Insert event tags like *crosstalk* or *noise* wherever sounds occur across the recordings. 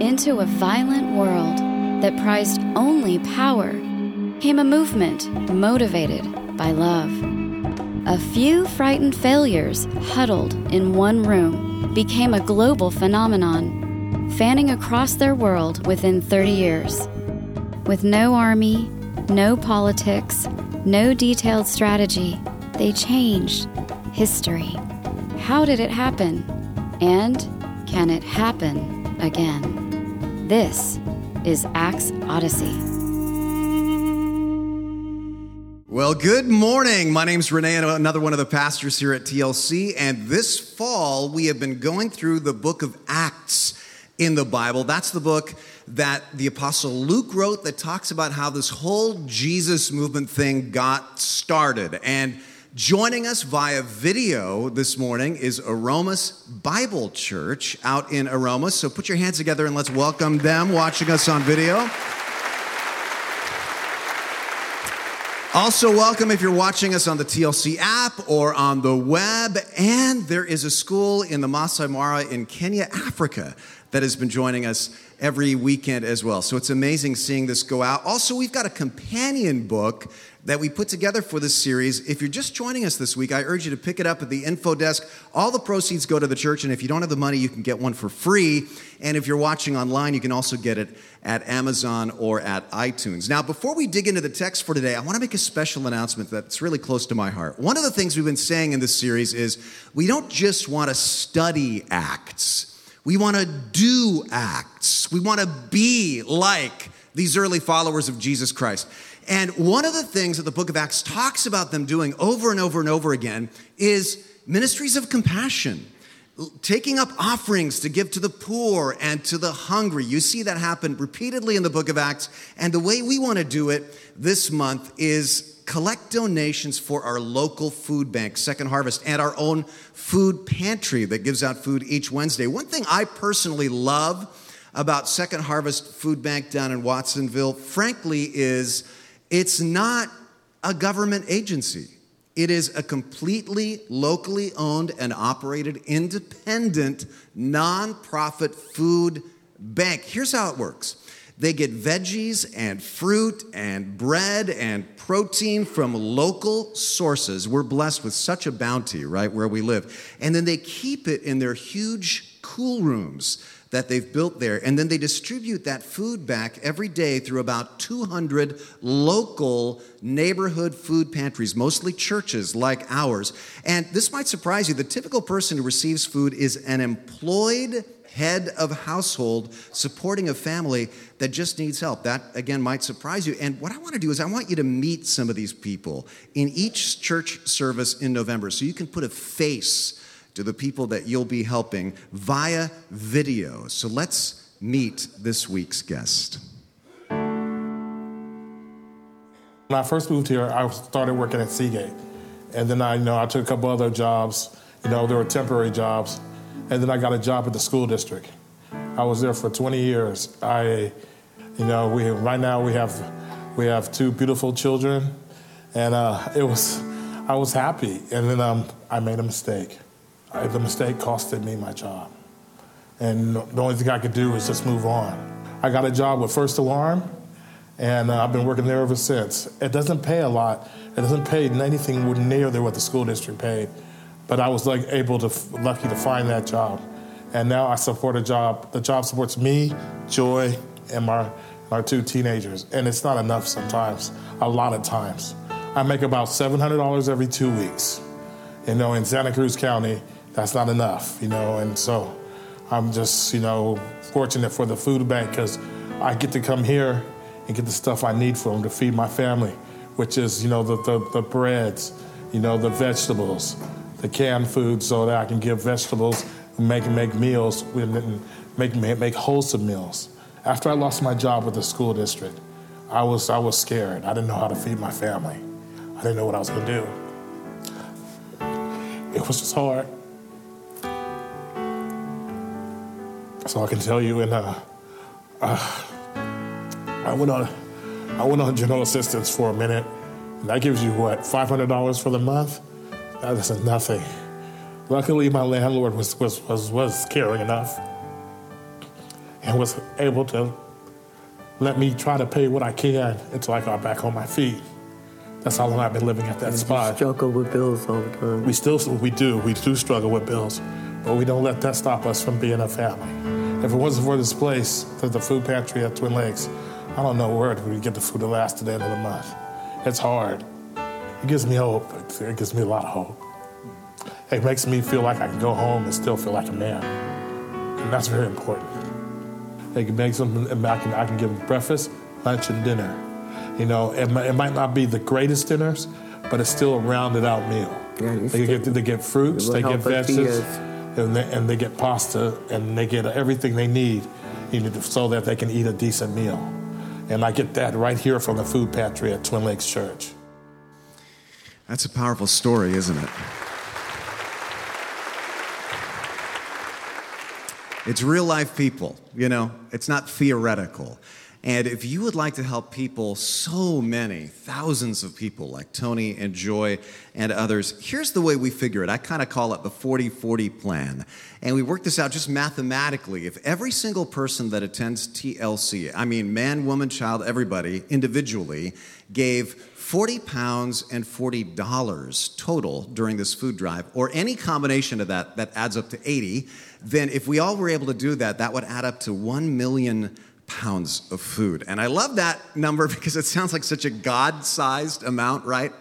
Into a violent world that prized only power came a movement motivated by love. A few frightened failures huddled in one room became a global phenomenon, fanning across their world within 30 years. With no army, no politics, no detailed strategy, they changed history. How did it happen? And can it happen again? This is Acts Odyssey. Well, good morning. My name's Renee, another one of the pastors here at TLC. And this fall, we have been going through the book of Acts in the Bible. That's the book that the Apostle Luke wrote that talks about how this whole Jesus movement thing got started. And Joining us via video this morning is Aromas Bible Church out in Aromas. So put your hands together and let's welcome them watching us on video. Also, welcome if you're watching us on the TLC app or on the web. And there is a school in the Masai Mara in Kenya, Africa, that has been joining us every weekend as well. So it's amazing seeing this go out. Also, we've got a companion book that we put together for this series. If you're just joining us this week, I urge you to pick it up at the info desk. All the proceeds go to the church, and if you don't have the money, you can get one for free. And if you're watching online, you can also get it at Amazon or at iTunes. Now, before we dig into the text for today, I want to make a special announcement that's really close to my heart. One of the things we've been saying in this series is we don't just want to study Acts, we want to do Acts. We want to be like these early followers of Jesus Christ. And one of the things that the book of Acts talks about them doing over and over and over again is ministries of compassion, taking up offerings to give to the poor and to the hungry. You see that happen repeatedly in the book of Acts. And the way we want to do it this month is collect donations for our local food bank, Second Harvest, and our own food pantry that gives out food each Wednesday. One thing I personally love about Second Harvest Food Bank down in Watsonville, frankly, is it's not a government agency. It is a completely locally owned and operated independent nonprofit food bank. Here's how it works. They get veggies and fruit and bread and protein from local sources. We're blessed with such a bounty, right, where we live. And then they keep it in their huge cool rooms that they've built there. And then they distribute that food back every day through about 200 local neighborhood food pantries, mostly churches like ours. And this might surprise you. The typical person who receives food is an employed head of household supporting a family that just needs help. That, again, might surprise you. And what I want to do is I want you to meet some of these people in each church service in November so you can put a face to the people that you'll be helping via video. So let's meet this week's guest. When I first moved here, I started working at Seagate. And then I, you know, I took a couple other jobs. You know, there were temporary jobs. And then I got a job at the school district. I was there for 20 years. I, you know, we right now we have we have two beautiful children, and uh, it was I was happy. And then um, I made a mistake. The mistake costed me my job. And the only thing I could do was just move on. I got a job with First Alarm, and uh, I've been working there ever since. It doesn't pay a lot. It doesn't pay anything near what the school district paid, but I was like able to lucky to find that job, and now I support a job. The job supports me, Joy, and my our two teenagers, and it's not enough sometimes. A lot of times, I make about seven hundred dollars every two weeks. You know, in Santa Cruz County, that's not enough, you know, and so I'm just, you know, fortunate for the food bank because I get to come here and get the stuff I need for them to feed my family, which is, you know, the, the, the breads, you know, the vegetables, the canned food so that I can give vegetables and make, make meals make, make wholesome meals. After I lost my job with the school district, I was, I was scared. I didn't know how to feed my family. I didn't know what I was going to do. It was just hard. So I can tell you, and uh, uh, I went on, I went on general assistance for a minute, and that gives you what five hundred dollars for the month. That is nothing. Luckily, my landlord was was was was caring enough. and was able to let me try to pay what I can until I got back on my feet. That's how long I've been living at that And spot. You struggle with bills all the time. We still, we do, we do struggle with bills, but we don't let that stop us from being a family. If it wasn't for this place, for the food pantry at Twin Lakes, I don't know where we get the food to last to the end of the month. It's hard. It gives me hope. It gives me a lot of hope. It makes me feel like I can go home and still feel like a man, and that's very important. It makes them, I can, I can give them breakfast, lunch, and dinner. You know, it, might- it might not be the greatest dinners, but it's still a rounded out meal. Yeah, they, get, they get fruits, they get vegetables. And they, and they get pasta, and they get everything they need so that they can eat a decent meal. And I get that right here from the food pantry at Twin Lakes Church. That's a powerful story, isn't it? It's real life people, you know, it's not theoretical. And if you would like to help people, so many, thousands of people like Tony and Joy and others, here's the way we figure it. I kind of call it the 40 40 plan. And we work this out just mathematically. If every single person that attends TLC, I mean, man, woman, child, everybody, individually, gave 40 pounds and $40 total during this food drive, or any combination of that that adds up to 80, then if we all were able to do that, that would add up to 1 million pounds of food. And I love that number *laughs* because it sounds like such a God sized amount, right?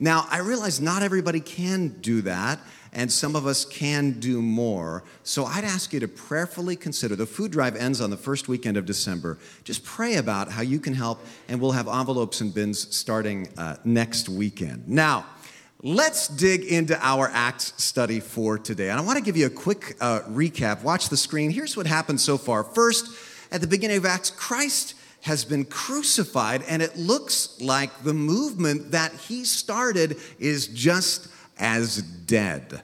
Now, I realize not everybody can do that, and some of us can do more. So I'd ask you to prayerfully consider the food drive ends on the first weekend of December. Just pray about how you can help, and we'll have envelopes and bins starting uh, next weekend. Now, Let's dig into our Acts study for today. And I want to give you a quick uh, recap. Watch the screen. Here's what happened so far. First, at the beginning of Acts, Christ has been crucified, and it looks like the movement that he started is just as dead.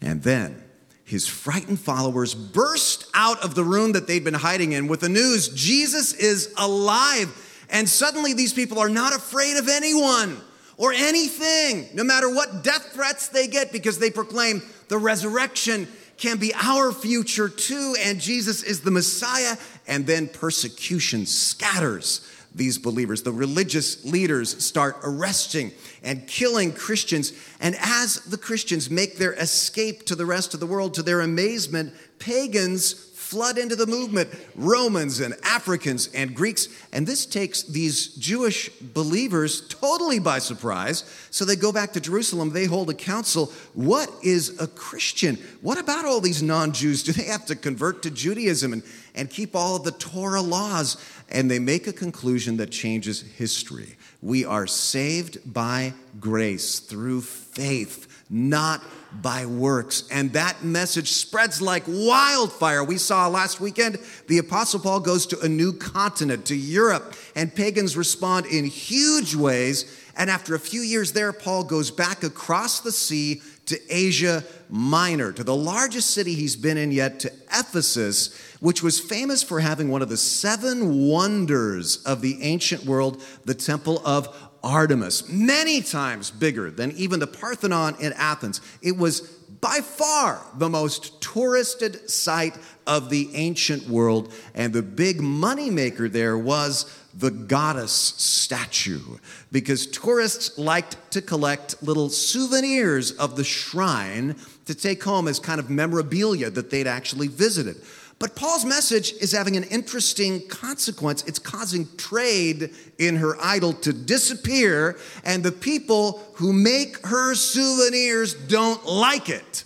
And then his frightened followers burst out of the room that they'd been hiding in with the news Jesus is alive. And suddenly these people are not afraid of anyone or anything, no matter what death threats they get, because they proclaim the resurrection can be our future too, and Jesus is the Messiah. And then persecution scatters these believers. The religious leaders start arresting and killing Christians. And as the Christians make their escape to the rest of the world, to their amazement, pagans flood into the movement Romans and Africans and Greeks. And this takes these Jewish believers totally by surprise. So they go back to Jerusalem. They hold a council. What is a Christian? What about all these non Jews? Do they have to convert to Judaism and, and keep all of the Torah laws? And they make a conclusion that changes history. We are saved by grace through faith, not by works. And that message spreads like wildfire. We saw last weekend the Apostle Paul goes to a new continent, to Europe, and pagans respond in huge ways. And after a few years there, Paul goes back across the sea to Asia Minor, to the largest city he's been in yet, to Ephesus, which was famous for having one of the seven wonders of the ancient world, the Temple of Artemis, many times bigger than even the Parthenon in Athens. It was by far the most touristed site of the ancient world, and the big moneymaker there was the goddess statue because tourists liked to collect little souvenirs of the shrine to take home as kind of memorabilia that they'd actually visited. But Paul's message is having an interesting consequence. It's causing trade in her idol to disappear, and the people who make her souvenirs don't like it.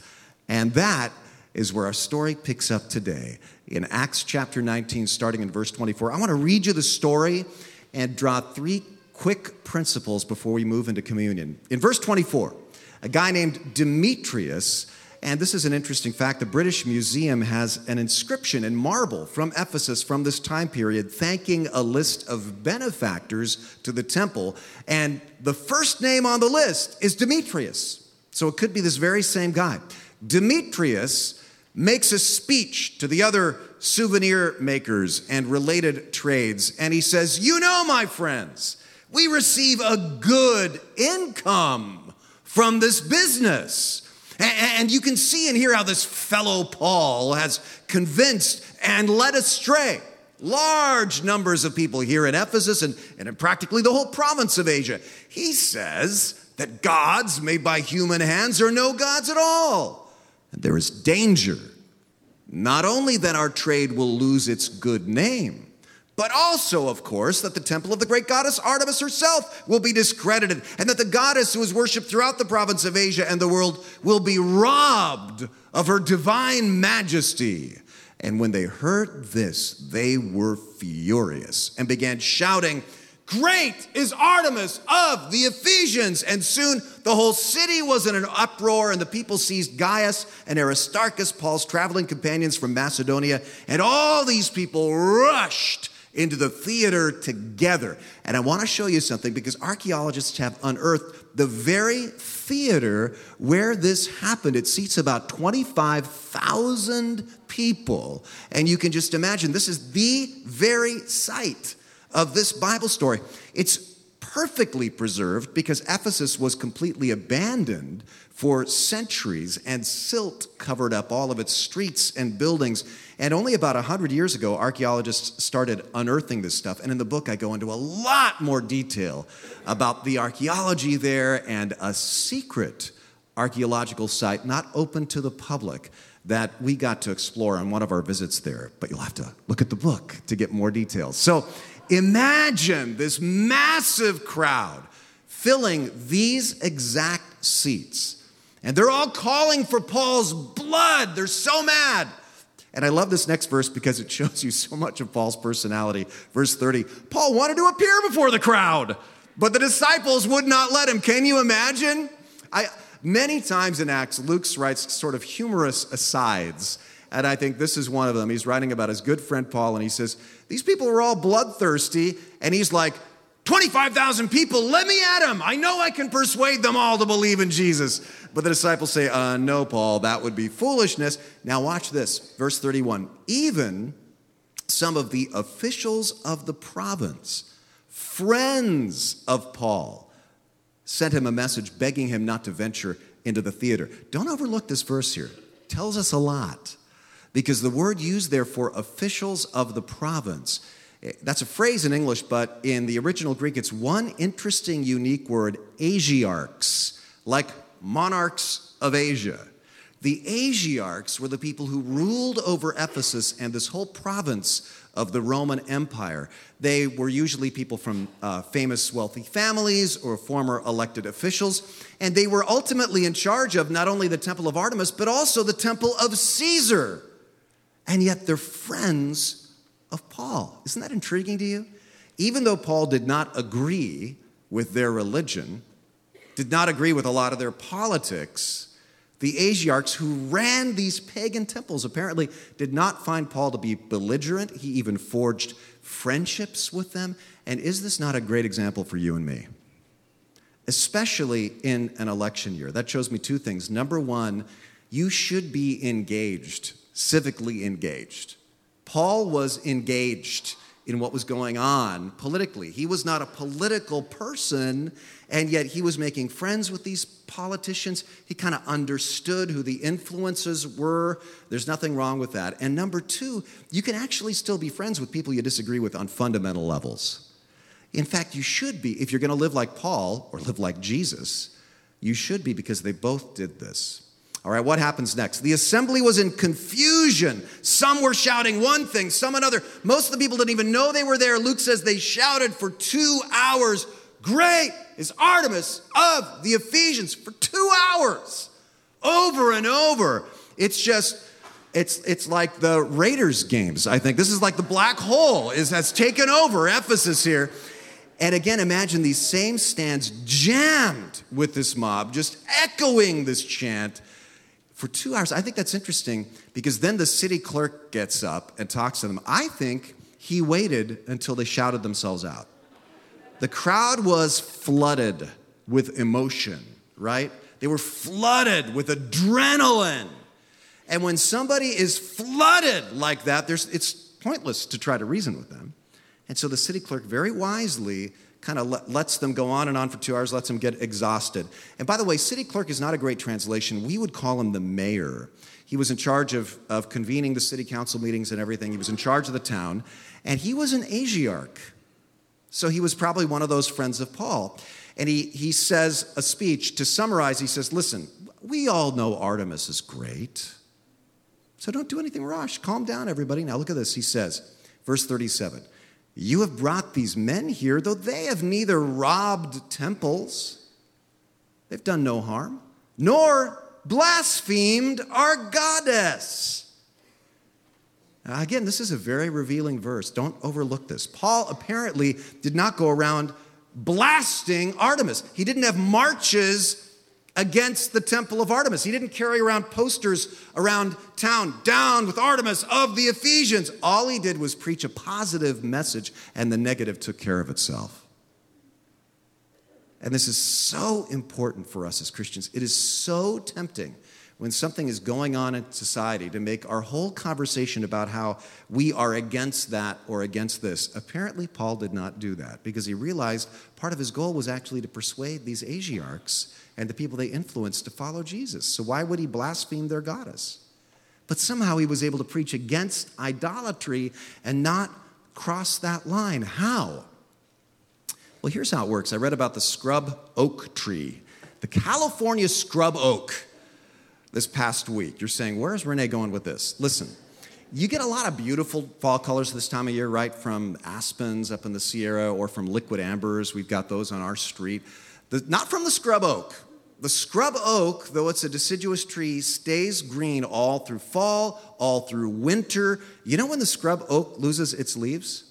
And that is where our story picks up today in Acts chapter 19, starting in verse 24. I want to read you the story and draw three quick principles before we move into communion. In verse 24, a guy named Demetrius and this is an interesting fact. The British Museum has an inscription in marble from Ephesus from this time period thanking a list of benefactors to the temple. And the first name on the list is Demetrius. So it could be this very same guy. Demetrius makes a speech to the other souvenir makers and related trades. And he says, You know, my friends, we receive a good income from this business. And you can see and hear how this fellow Paul has convinced and led astray large numbers of people here in Ephesus and, and in practically the whole province of Asia. He says that gods made by human hands are no gods at all. And there is danger, not only that our trade will lose its good name, but also, of course, that the temple of the great goddess Artemis herself will be discredited, and that the goddess who is worshipped throughout the province of Asia and the world will be robbed of her divine majesty. And when they heard this, they were furious and began shouting, Great is Artemis of the Ephesians. And soon the whole city was in an uproar, and the people seized Gaius and Aristarchus, Paul's traveling companions from Macedonia, and all these people rushed into the theater together. And I want to show you something because archaeologists have unearthed the very theater where this happened. It seats about 25,000 people. And you can just imagine this is the very site of this Bible story. It's perfectly preserved because Ephesus was completely abandoned for centuries and silt covered up all of its streets and buildings. And only about 100 years ago, archaeologists started unearthing this stuff. And in the book, I go into a lot more detail about the archaeology there and a secret archaeological site not open to the public that we got to explore on one of our visits there. But you'll have to look at the book to get more details. So imagine this massive crowd filling these exact seats. And they're all calling for Paul's blood. They're so mad. And I love this next verse because it shows you so much of Paul's personality. Verse 30 Paul wanted to appear before the crowd, but the disciples would not let him. Can you imagine? I, many times in Acts, Luke writes sort of humorous asides. And I think this is one of them. He's writing about his good friend Paul, and he says, These people are all bloodthirsty. And he's like, 25,000 people, let me at them. I know I can persuade them all to believe in Jesus. But the disciples say, uh, No, Paul, that would be foolishness. Now, watch this. Verse 31 Even some of the officials of the province, friends of Paul, sent him a message begging him not to venture into the theater. Don't overlook this verse here. Tells us a lot because the word used there for officials of the province eh, that's a phrase in English, but in the original Greek, it's one interesting, unique word, Asiarchs, like monarchs of Asia. The Asiarchs were the people who ruled over Ephesus and this whole province of the Roman Empire. They were usually people from uh, famous wealthy families or former elected officials, and they were ultimately in charge of not only the Temple of Artemis, but also the Temple of Caesar. And yet they're friends of Paul. Isn't that intriguing to you? Even though Paul did not agree with their religion, did not agree with a lot of their politics, the Asiarchs who ran these pagan temples apparently did not find Paul to be belligerent. He even forged friendships with them. And is this not a great example for you and me? Especially in an election year. That shows me two things. Number one, you should be engaged, civically engaged. Paul was engaged in what was going on politically. He was not a political person, and yet he was making friends with these politicians. He kind of understood who the influences were. There's nothing wrong with that. And number two, you can actually still be friends with people you disagree with on fundamental levels. In fact, you should be. If you're going to live like Paul or live like Jesus, you should be because they both did this. All right, what happens next? The assembly was in confusion. Some were shouting one thing, some another. Most of the people didn't even know they were there. Luke says they shouted for two hours. Great is Artemis of the Ephesians for two hours, over and over. It's just, it's, it's like the Raiders games, I think. This is like the black hole is, has taken over Ephesus here. And again, imagine these same stands jammed with this mob, just echoing this chant for two hours. I think that's interesting because then the city clerk gets up and talks to them. I think he waited until they shouted themselves out. The crowd was flooded with emotion, right? They were flooded with adrenaline. And when somebody is flooded like that, it's pointless to try to reason with them. And so the city clerk very wisely kind of let, lets them go on and on for two hours, lets them get exhausted. And by the way, city clerk is not a great translation. We would call him the mayor. He was in charge of, of convening the city council meetings and everything. He was in charge of the town, and he was an Asiarch. So he was probably one of those friends of Paul. And he, he says a speech. To summarize, he says, Listen, we all know Artemis is great. So don't do anything rash. Calm down, everybody. Now look at this. He says, verse 37 You have brought these men here, though they have neither robbed temples, they've done no harm, nor blasphemed our goddess. Now, again, this is a very revealing verse. Don't overlook this. Paul apparently did not go around blasting Artemis. He didn't have marches against the temple of Artemis. He didn't carry around posters around town, down with Artemis of the Ephesians. All he did was preach a positive message, and the negative took care of itself. And this is so important for us as Christians. It is so tempting when something is going on in society to make our whole conversation about how we are against that or against this. Apparently, Paul did not do that because he realized part of his goal was actually to persuade these Asiarchs and the people they influenced to follow Jesus. So, why would he blaspheme their goddess? But somehow he was able to preach against idolatry and not cross that line. How? Well, here's how it works. I read about the scrub oak tree, the California scrub oak this past week. You're saying, where's Renee going with this? Listen, you get a lot of beautiful fall colors this time of year, right? From aspens up in the Sierra or from liquid ambers. We've got those on our street. The, not from the scrub oak. The scrub oak, though it's a deciduous tree, stays green all through fall, all through winter. You know when the scrub oak loses its leaves?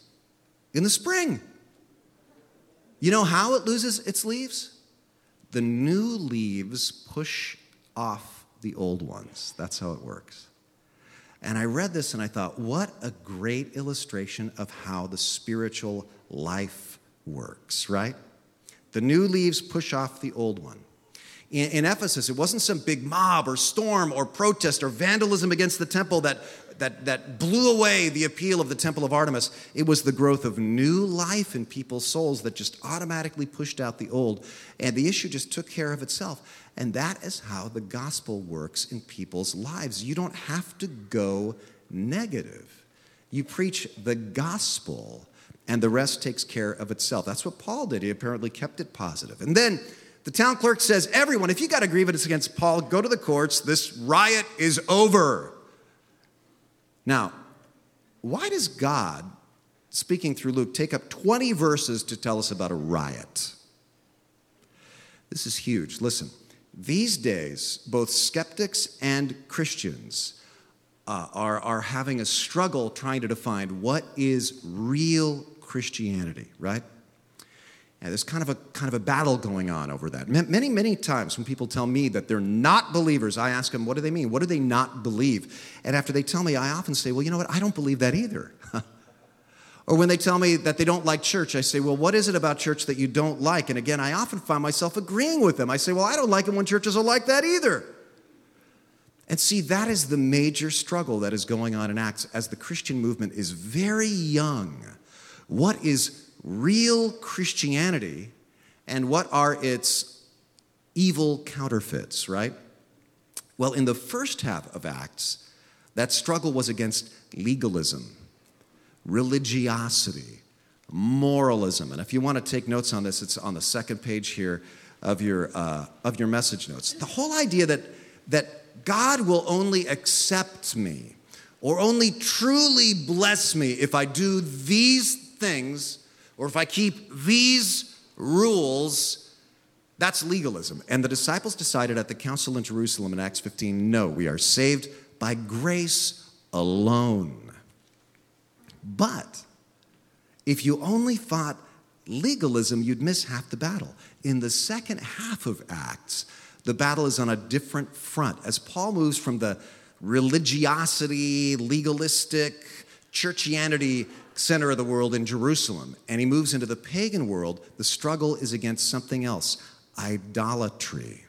In the spring. You know how it loses its leaves? The new leaves push off the old ones. That's how it works. And I read this and I thought, what a great illustration of how the spiritual life works, right? The new leaves push off the old one. In, in, Ephesus, it wasn't some big mob or storm or protest or vandalism against the temple that that, that blew away the appeal of the Temple of Artemis. It was the growth of new life in people's souls that just automatically pushed out the old. And the issue just took care of itself. And that is how the gospel works in people's lives. You don't have to go negative, you preach the gospel, and the rest takes care of itself. That's what Paul did. He apparently kept it positive. And then the town clerk says, Everyone, if you got a grievance against Paul, go to the courts. This riot is over. Now, why does God, speaking through Luke, take up 20 verses to tell us about a riot? This is huge. Listen, these days, both skeptics and Christians uh, are, are having a struggle trying to define what is real Christianity, right? There's kind of a kind of a battle going on over that. Many, many times when people tell me that they're not believers, I ask them, what do they mean? What do they not believe? And after they tell me, I often say, well, you know what? I don't believe that either. *laughs* or when they tell me that they don't like church, I say, well, what is it about church that you don't like? And again, I often find myself agreeing with them. I say, well, I don't like it when churches are like that either. And see, that is the major struggle that is going on in Acts as the Christian movement is very young. What is real Christianity and what are its evil counterfeits, right? Well, in the first half of Acts, that struggle was against legalism, religiosity, moralism. And if you want to take notes on this, it's on the second page here of your, uh, of your message notes. The whole idea that, that God will only accept me or only truly bless me if I do these things or if I keep these rules, that's legalism. And the disciples decided at the council in Jerusalem in Acts 15 no, we are saved by grace alone. But if you only fought legalism, you'd miss half the battle. In the second half of Acts, the battle is on a different front. As Paul moves from the religiosity, legalistic, churchianity center of the world in Jerusalem and he moves into the pagan world, the struggle is against something else idolatry.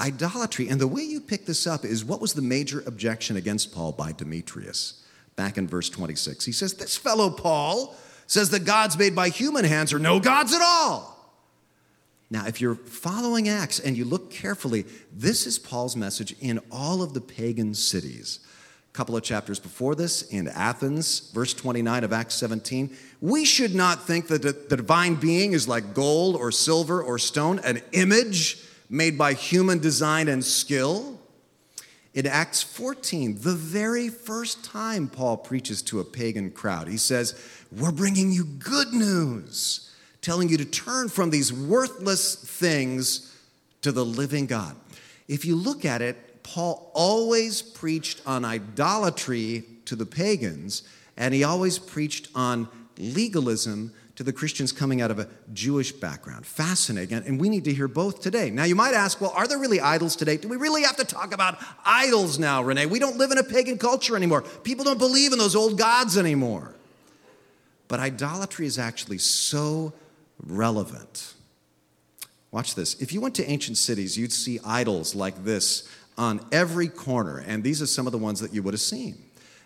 Idolatry. And the way you pick this up is what was the major objection against Paul by Demetrius? Back in verse 26. He says, This fellow Paul says that gods made by human hands are no gods at all. Now, if you're following Acts and you look carefully, this is Paul's message in all of the pagan cities. Couple of chapters before this, in Athens, verse 29 of Acts 17, we should not think that the divine being is like gold or silver or stone, an image made by human design and skill. In Acts 14, the very first time Paul preaches to a pagan crowd, he says, We're bringing you good news telling you to turn from these worthless things to the living God. If you look at it, Paul always preached on idolatry to the pagans, and he always preached on legalism to the Christians coming out of a Jewish background. Fascinating. And we need to hear both today. Now, you might ask, well, are there really idols today? Do we really have to talk about idols now, Renee? We don't live in a pagan culture anymore. People don't believe in those old gods anymore. But idolatry is actually so relevant. Watch this. If you went to ancient cities, you'd see idols like this on every corner, and these are some of the ones that you would have seen.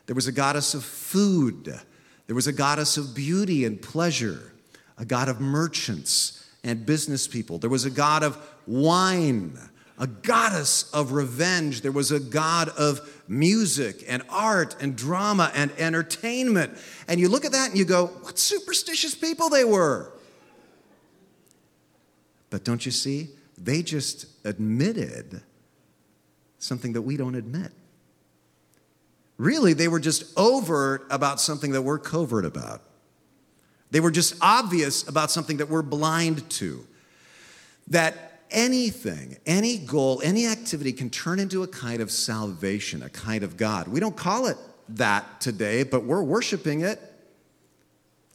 There was a goddess of food, there was a goddess of beauty and pleasure, a god of merchants and business people, there was a god of wine, a goddess of revenge, there was a god of music and art and drama and entertainment. And you look at that and you go, what superstitious people they were. But don't you see? They just admitted something that we don't admit. Really, they were just overt about something that we're covert about. They were just obvious about something that we're blind to. That anything, any goal, any activity can turn into a kind of salvation, a kind of God. We don't call it that today, but we're worshiping it.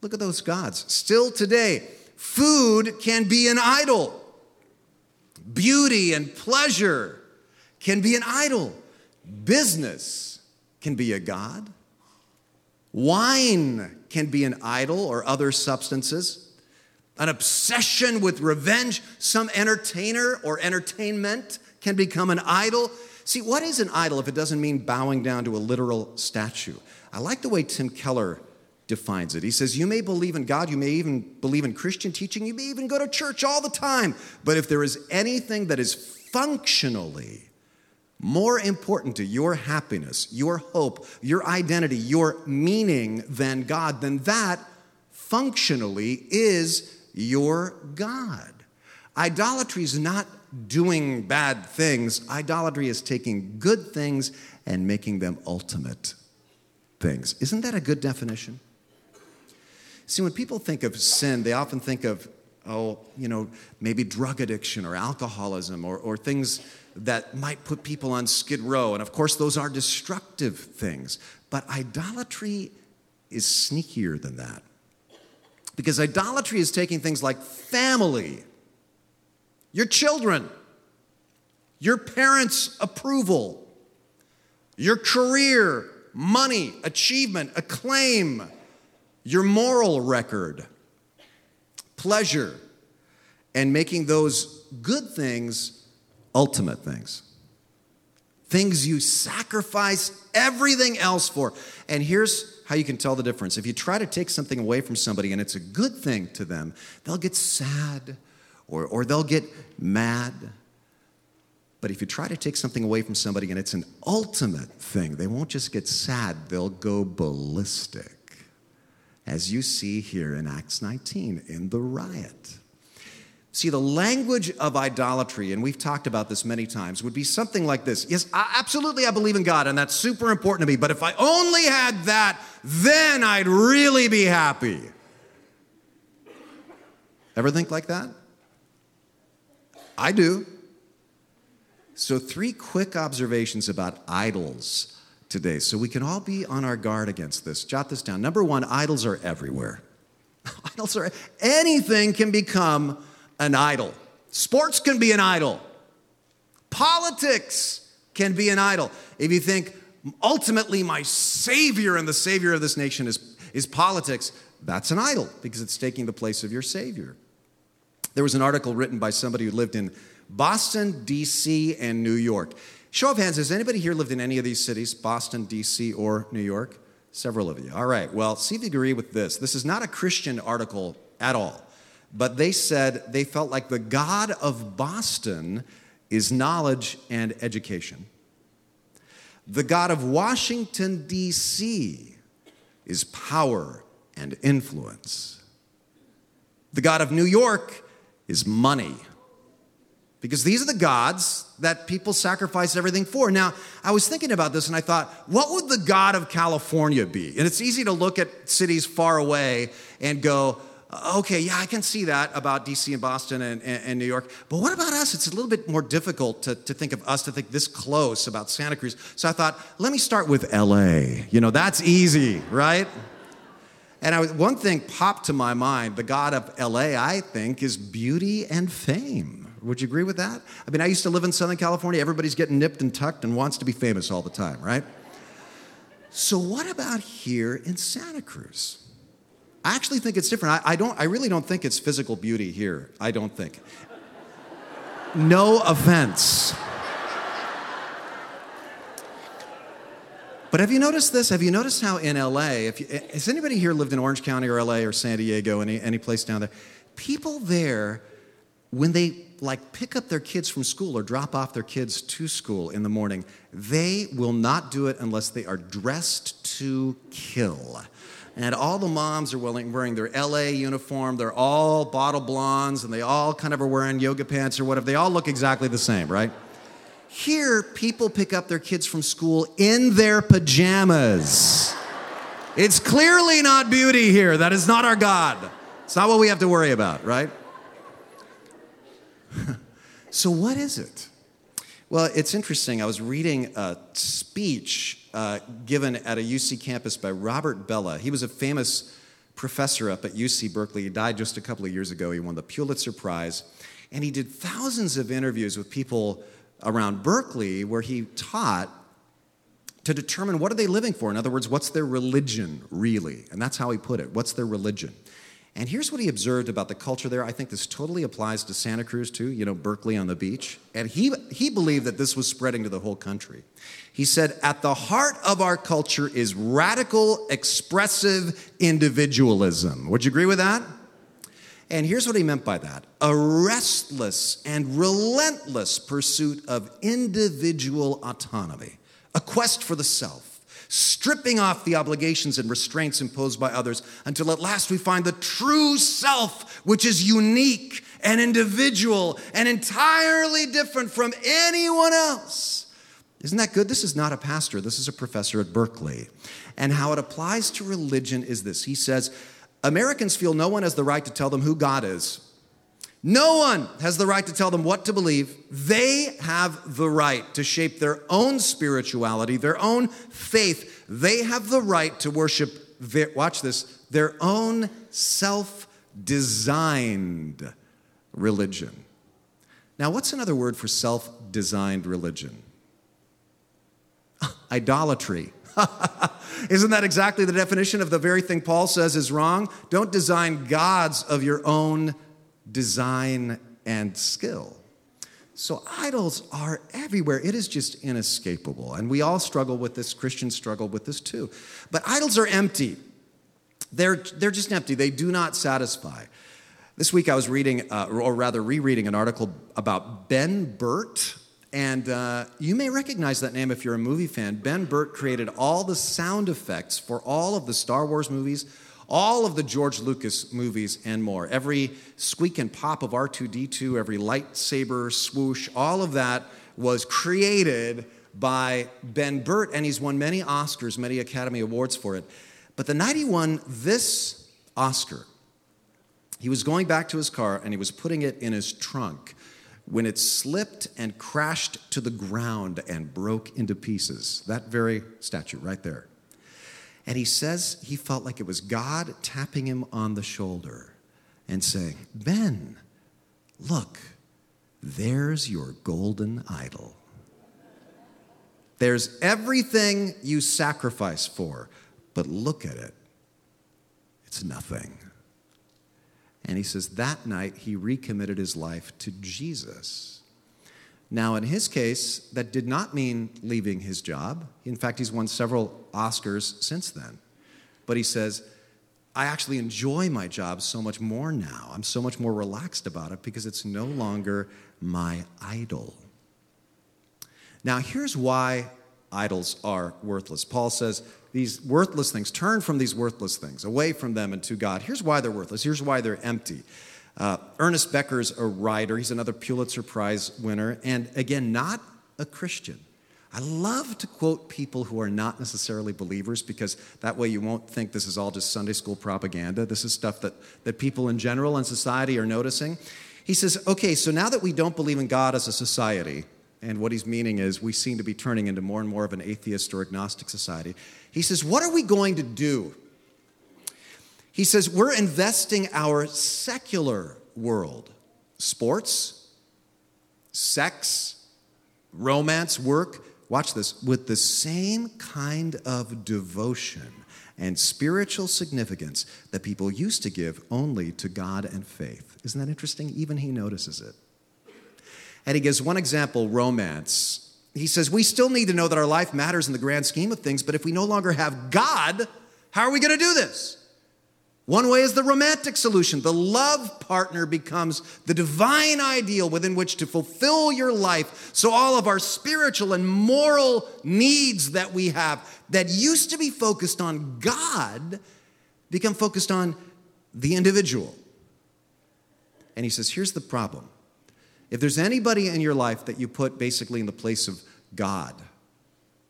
Look at those gods. Still today, Food can be an idol. Beauty and pleasure can be an idol. Business can be a god. Wine can be an idol or other substances. An obsession with revenge, some entertainer or entertainment can become an idol. See, what is an idol if it doesn't mean bowing down to a literal statue? I like the way Tim Keller defines it. He says, You may believe in God, you may even believe in Christian teaching, you may even go to church all the time, but if there is anything that is functionally more important to your happiness, your hope, your identity, your meaning than God, then that functionally is your God. Idolatry is not doing bad things, idolatry is taking good things and making them ultimate things. Isn't that a good definition? See, when people think of sin, they often think of, oh, you know, maybe drug addiction or alcoholism or, or things that might put people on skid row. And of course, those are destructive things. But idolatry is sneakier than that. Because idolatry is taking things like family, your children, your parents' approval, your career, money, achievement, acclaim your moral record, pleasure, and making those good things ultimate things. Things you sacrifice everything else for. And here's how you can tell the difference. If you try to take something away from somebody and it's a good thing to them, they'll get sad or, or they'll get mad. But if you try to take something away from somebody and it's an ultimate thing, they won't just get sad, they'll go ballistic as you see here in Acts 19 in the riot. See, the language of idolatry, and we've talked about this many times, would be something like this Yes, I, absolutely, I believe in God, and that's super important to me, but if I only had that, then I'd really be happy. Ever think like that? I do. So, three quick observations about idols today. So we can all be on our guard against this. Jot this down. Number one, idols are everywhere. *laughs* idols are, anything can become an idol. Sports can be an idol. Politics can be an idol. If you think, ultimately, my savior and the savior of this nation is, is politics, that's an idol because it's taking the place of your savior. There was an article written by somebody who lived in Boston, D.C., and New York. Show of hands, has anybody here lived in any of these cities, Boston, D.C., or New York? Several of you. All right. Well, see if you agree with this. This is not a Christian article at all, but they said they felt like the God of Boston is knowledge and education. The God of Washington, D.C. is power and influence. The God of New York is money. Because these are the gods that people sacrifice everything for. Now, I was thinking about this and I thought, what would the God of California be? And it's easy to look at cities far away and go, okay, yeah, I can see that about DC and Boston and, and, and, New York. But what about us? It's a little bit more difficult to, to think of us to think this close about Santa Cruz. So I thought, let me start with LA. You know, that's easy, right? And I, one thing popped to my mind the God of LA, I think, is beauty and fame. Would you agree with that? I mean, I used to live in Southern California. Everybody's getting nipped and tucked and wants to be famous all the time, right? So, what about here in Santa Cruz? I actually think it's different. I, I, don't. I really don't think it's physical beauty here. I don't think. No offense. But have you noticed this? Have you noticed how in LA, if you, has anybody here lived in Orange County or LA or San Diego, any, any place down there? People there, when they like pick up their kids from school or drop off their kids to school in the morning, they will not do it unless they are dressed to kill. And all the moms are wearing their LA uniform. They're all bottle blondes and they all kind of are wearing yoga pants or whatever. They all look exactly the same, right? Here, people pick up their kids from school in their pajamas. It's clearly not beauty here. That is not our God. It's not what we have to worry about, right? *laughs* so, what is it? Well, it's interesting. I was reading a speech uh, given at a UC campus by Robert Bellah. He was a famous professor up at UC Berkeley. He died just a couple of years ago. He won the Pulitzer Prize. And he did thousands of interviews with people around Berkeley where he taught to determine what are they living for. In other words, what's their religion really? And that's how he put it. What's their religion? And here's what he observed about the culture there. I think this totally applies to Santa Cruz too, you know, Berkeley on the beach. And he, he believed that this was spreading to the whole country. He said, At the heart of our culture is radical, expressive individualism. Would you agree with that? And here's what he meant by that a restless and relentless pursuit of individual autonomy, a quest for the self stripping off the obligations and restraints imposed by others until at last we find the true self, which is unique and individual and entirely different from anyone else. Isn't that good? This is not a pastor, this is a professor at Berkeley. And how it applies to religion is this He says, Americans feel no one has the right to tell them who God is. No one has the right to tell them what to believe. They have the right to shape their own spirituality, their own faith. They have the right to worship, their, watch this, their own self designed religion. Now, what's another word for self designed religion? *laughs* Idolatry. *laughs* Isn't that exactly the definition of the very thing Paul says is wrong? Don't design gods of your own design, and skill. So idols are everywhere. It is just inescapable. And we all struggle with this. Christians struggle with this too. But idols are empty. They're, they're just empty. They do not satisfy. This week I was reading, uh, or rather rereading, an article about Ben Burtt. And uh, you may recognize that name if you're a movie fan. Ben Burtt created all the sound effects for all of the Star Wars movies, all of the George Lucas movies and more. Every squeak and pop of R2D2, every lightsaber swoosh, all of that was created by Ben Burtt, and he's won many Oscars, many Academy Awards for it. But the night he won this Oscar, he was going back to his car and he was putting it in his trunk when it slipped and crashed to the ground and broke into pieces. That very statue right there. And he says he felt like it was God tapping him on the shoulder and saying, Ben, look, there's your golden idol. There's everything you sacrifice for, but look at it. It's nothing. And he says that night he recommitted his life to Jesus. Now, in his case, that did not mean leaving his job. In fact, he's won several Oscars since then. But he says, I actually enjoy my job so much more now. I'm so much more relaxed about it because it's no longer my idol. Now, here's why idols are worthless. Paul says these worthless things, turn from these worthless things, away from them and to God. Here's why they're worthless. Here's why they're empty. Uh, Ernest Becker's a writer. He's another Pulitzer Prize winner, and again, not a Christian. I love to quote people who are not necessarily believers because that way you won't think this is all just Sunday school propaganda. This is stuff that, that people in general in society are noticing. He says, okay, so now that we don't believe in God as a society, and what he's meaning is we seem to be turning into more and more of an atheist or agnostic society, he says, what are we going to do? He says, we're investing our secular world, sports, sex, romance, work, watch this, with the same kind of devotion and spiritual significance that people used to give only to God and faith. Isn't that interesting? Even he notices it. And he gives one example romance. He says, We still need to know that our life matters in the grand scheme of things, but if we no longer have God, how are we going to do this? One way is the romantic solution. The love partner becomes the divine ideal within which to fulfill your life. So, all of our spiritual and moral needs that we have that used to be focused on God become focused on the individual. And he says, Here's the problem. If there's anybody in your life that you put basically in the place of God,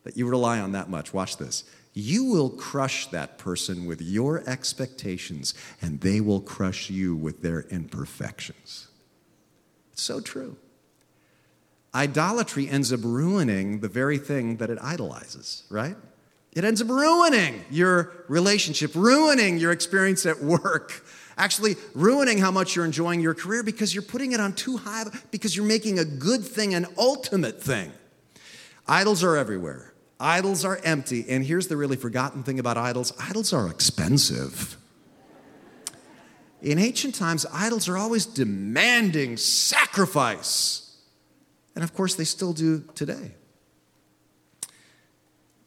that you rely on that much, watch this you will crush that person with your expectations, and they will crush you with their imperfections. It's so true. Idolatry ends up ruining the very thing that it idolizes, right? It ends up ruining your relationship, ruining your experience at work, actually ruining how much you're enjoying your career because you're putting it on too high, because you're making a good thing an ultimate thing. Idols are everywhere. Idols are empty. And here's the really forgotten thing about idols idols are expensive. In ancient times, idols are always demanding sacrifice. And of course, they still do today.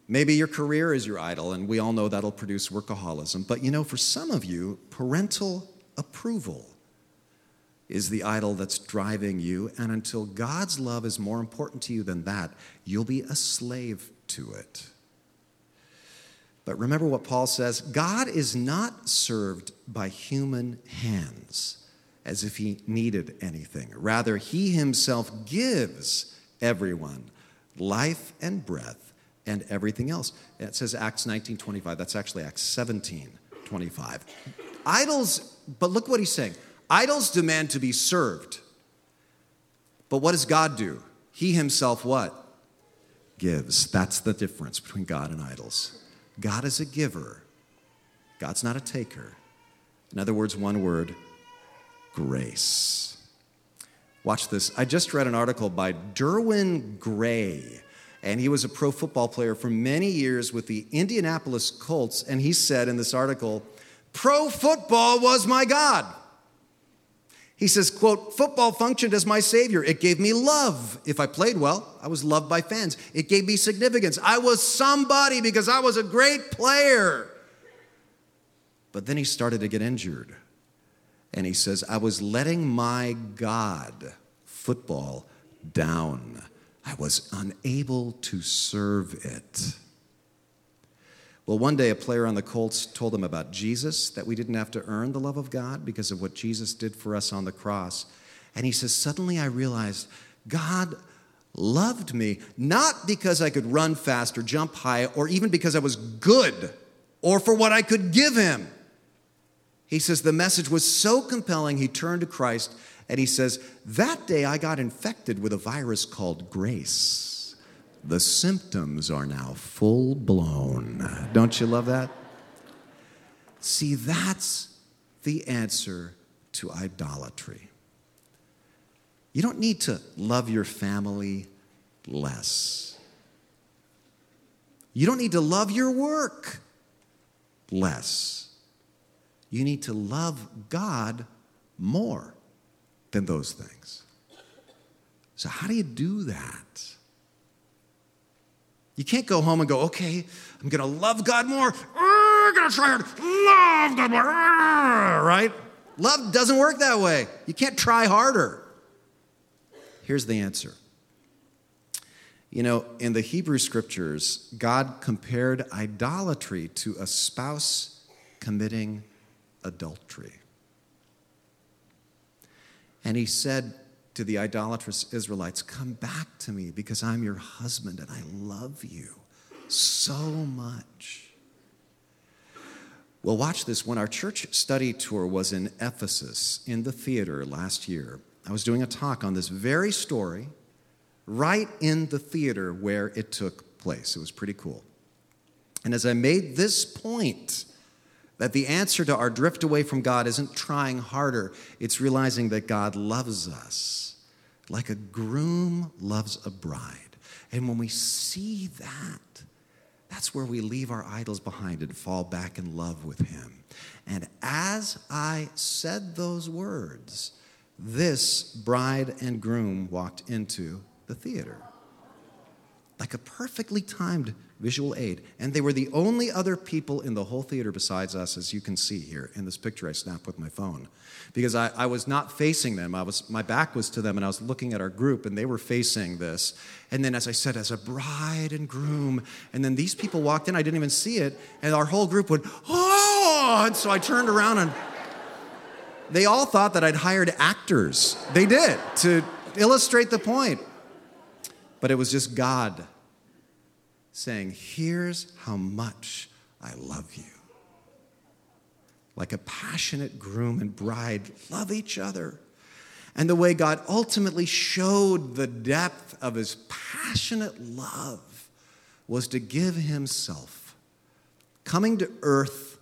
Maybe your career is your idol, and we all know that'll produce workaholism. But you know, for some of you, parental approval is the idol that's driving you. And until God's love is more important to you than that, you'll be a slave to it. But remember what Paul says God is not served by human hands as if he needed anything. Rather, he himself gives everyone life and breath and everything else. It says Acts 19 25. That's actually Acts 17 25. Idols, but look what he's saying idols demand to be served. But what does God do? He himself what? gives. That's the difference between God and idols. God is a giver, God's not a taker. In other words, one word grace. Watch this. I just read an article by Derwin Gray, and he was a pro football player for many years with the Indianapolis Colts. And he said in this article, Pro football was my God. He says, quote, football functioned as my savior. It gave me love. If I played well, I was loved by fans. It gave me significance. I was somebody because I was a great player. But then he started to get injured. And he says, I was letting my God, football, down. I was unable to serve it. Well, one day a player on the Colts told him about Jesus, that we didn't have to earn the love of God because of what Jesus did for us on the cross. And he says, Suddenly I realized God loved me not because I could run fast or jump high or even because I was good or for what I could give him. He says, The message was so compelling, he turned to Christ and he says, That day I got infected with a virus called grace. The symptoms are now full blown. Don't you love that? See, that's the answer to idolatry. You don't need to love your family less. You don't need to love your work less. You need to love God more than those things. So, how do you do that? You can't go home and go, okay, I'm to love God more. I'm to try hard. Love God more. Right? Love doesn't work that way. You can't try harder. Here's the answer. You know, in the Hebrew scriptures, God compared idolatry to a spouse committing adultery. And he said to the idolatrous Israelites, Come back to me because I'm your husband and I love you so much. Well, watch this. When our church study tour was in Ephesus in the theater last year, I was doing a talk on this very story right in the theater where it took place. It was pretty cool. And as I made this point, that the answer to our drift away from God isn't trying harder, it's realizing that God loves us like a groom loves a bride. And when we see that, that's where we leave our idols behind and fall back in love with Him. And as I said those words, this bride and groom walked into the theater like a perfectly timed visual aid. And they were the only other people in the whole theater besides us, as you can see here in this picture I snapped with my phone. Because I, I, was not facing them. I was, my back was to them, and I was looking at our group, and they were facing this. And then, as I said, as a bride and groom, and then these people walked in, I didn't even see it, and our whole group went, oh! And so I turned around, and they all thought that I'd hired actors. They did, to illustrate the point. But it was just God saying, Here's how much I love you. Like a passionate groom and bride love each other. And the way God ultimately showed the depth of his passionate love was to give himself, coming to earth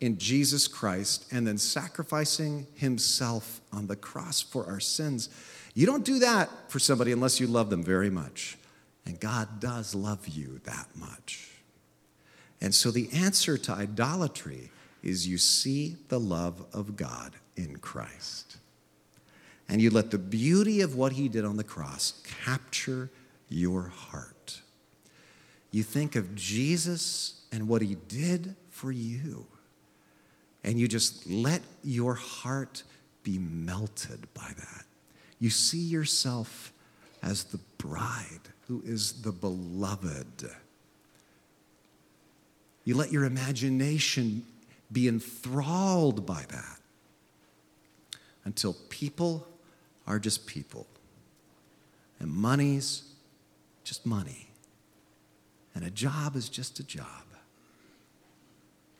in Jesus Christ, and then sacrificing himself on the cross for our sins. You don't do that for somebody unless you love them very much. And God does love you that much. And so the answer to idolatry is you see the love of God in Christ. And you let the beauty of what he did on the cross capture your heart. You think of Jesus and what he did for you. And you just let your heart be melted by that. You see yourself as the bride who is the beloved. You let your imagination be enthralled by that until people are just people and money's just money and a job is just a job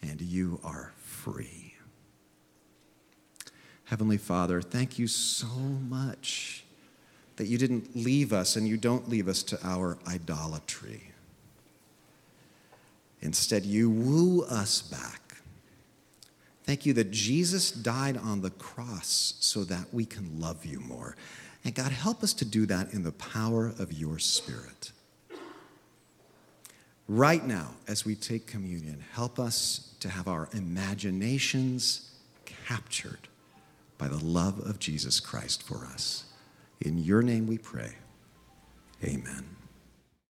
and you are free. Heavenly Father, thank you so much that you didn't leave us and you don't leave us to our idolatry. Instead, you woo us back. Thank you that Jesus died on the cross so that we can love you more. And God, help us to do that in the power of your Spirit. Right now, as we take communion, help us to have our imaginations captured by the love of Jesus Christ for us. In your name we pray. Amen.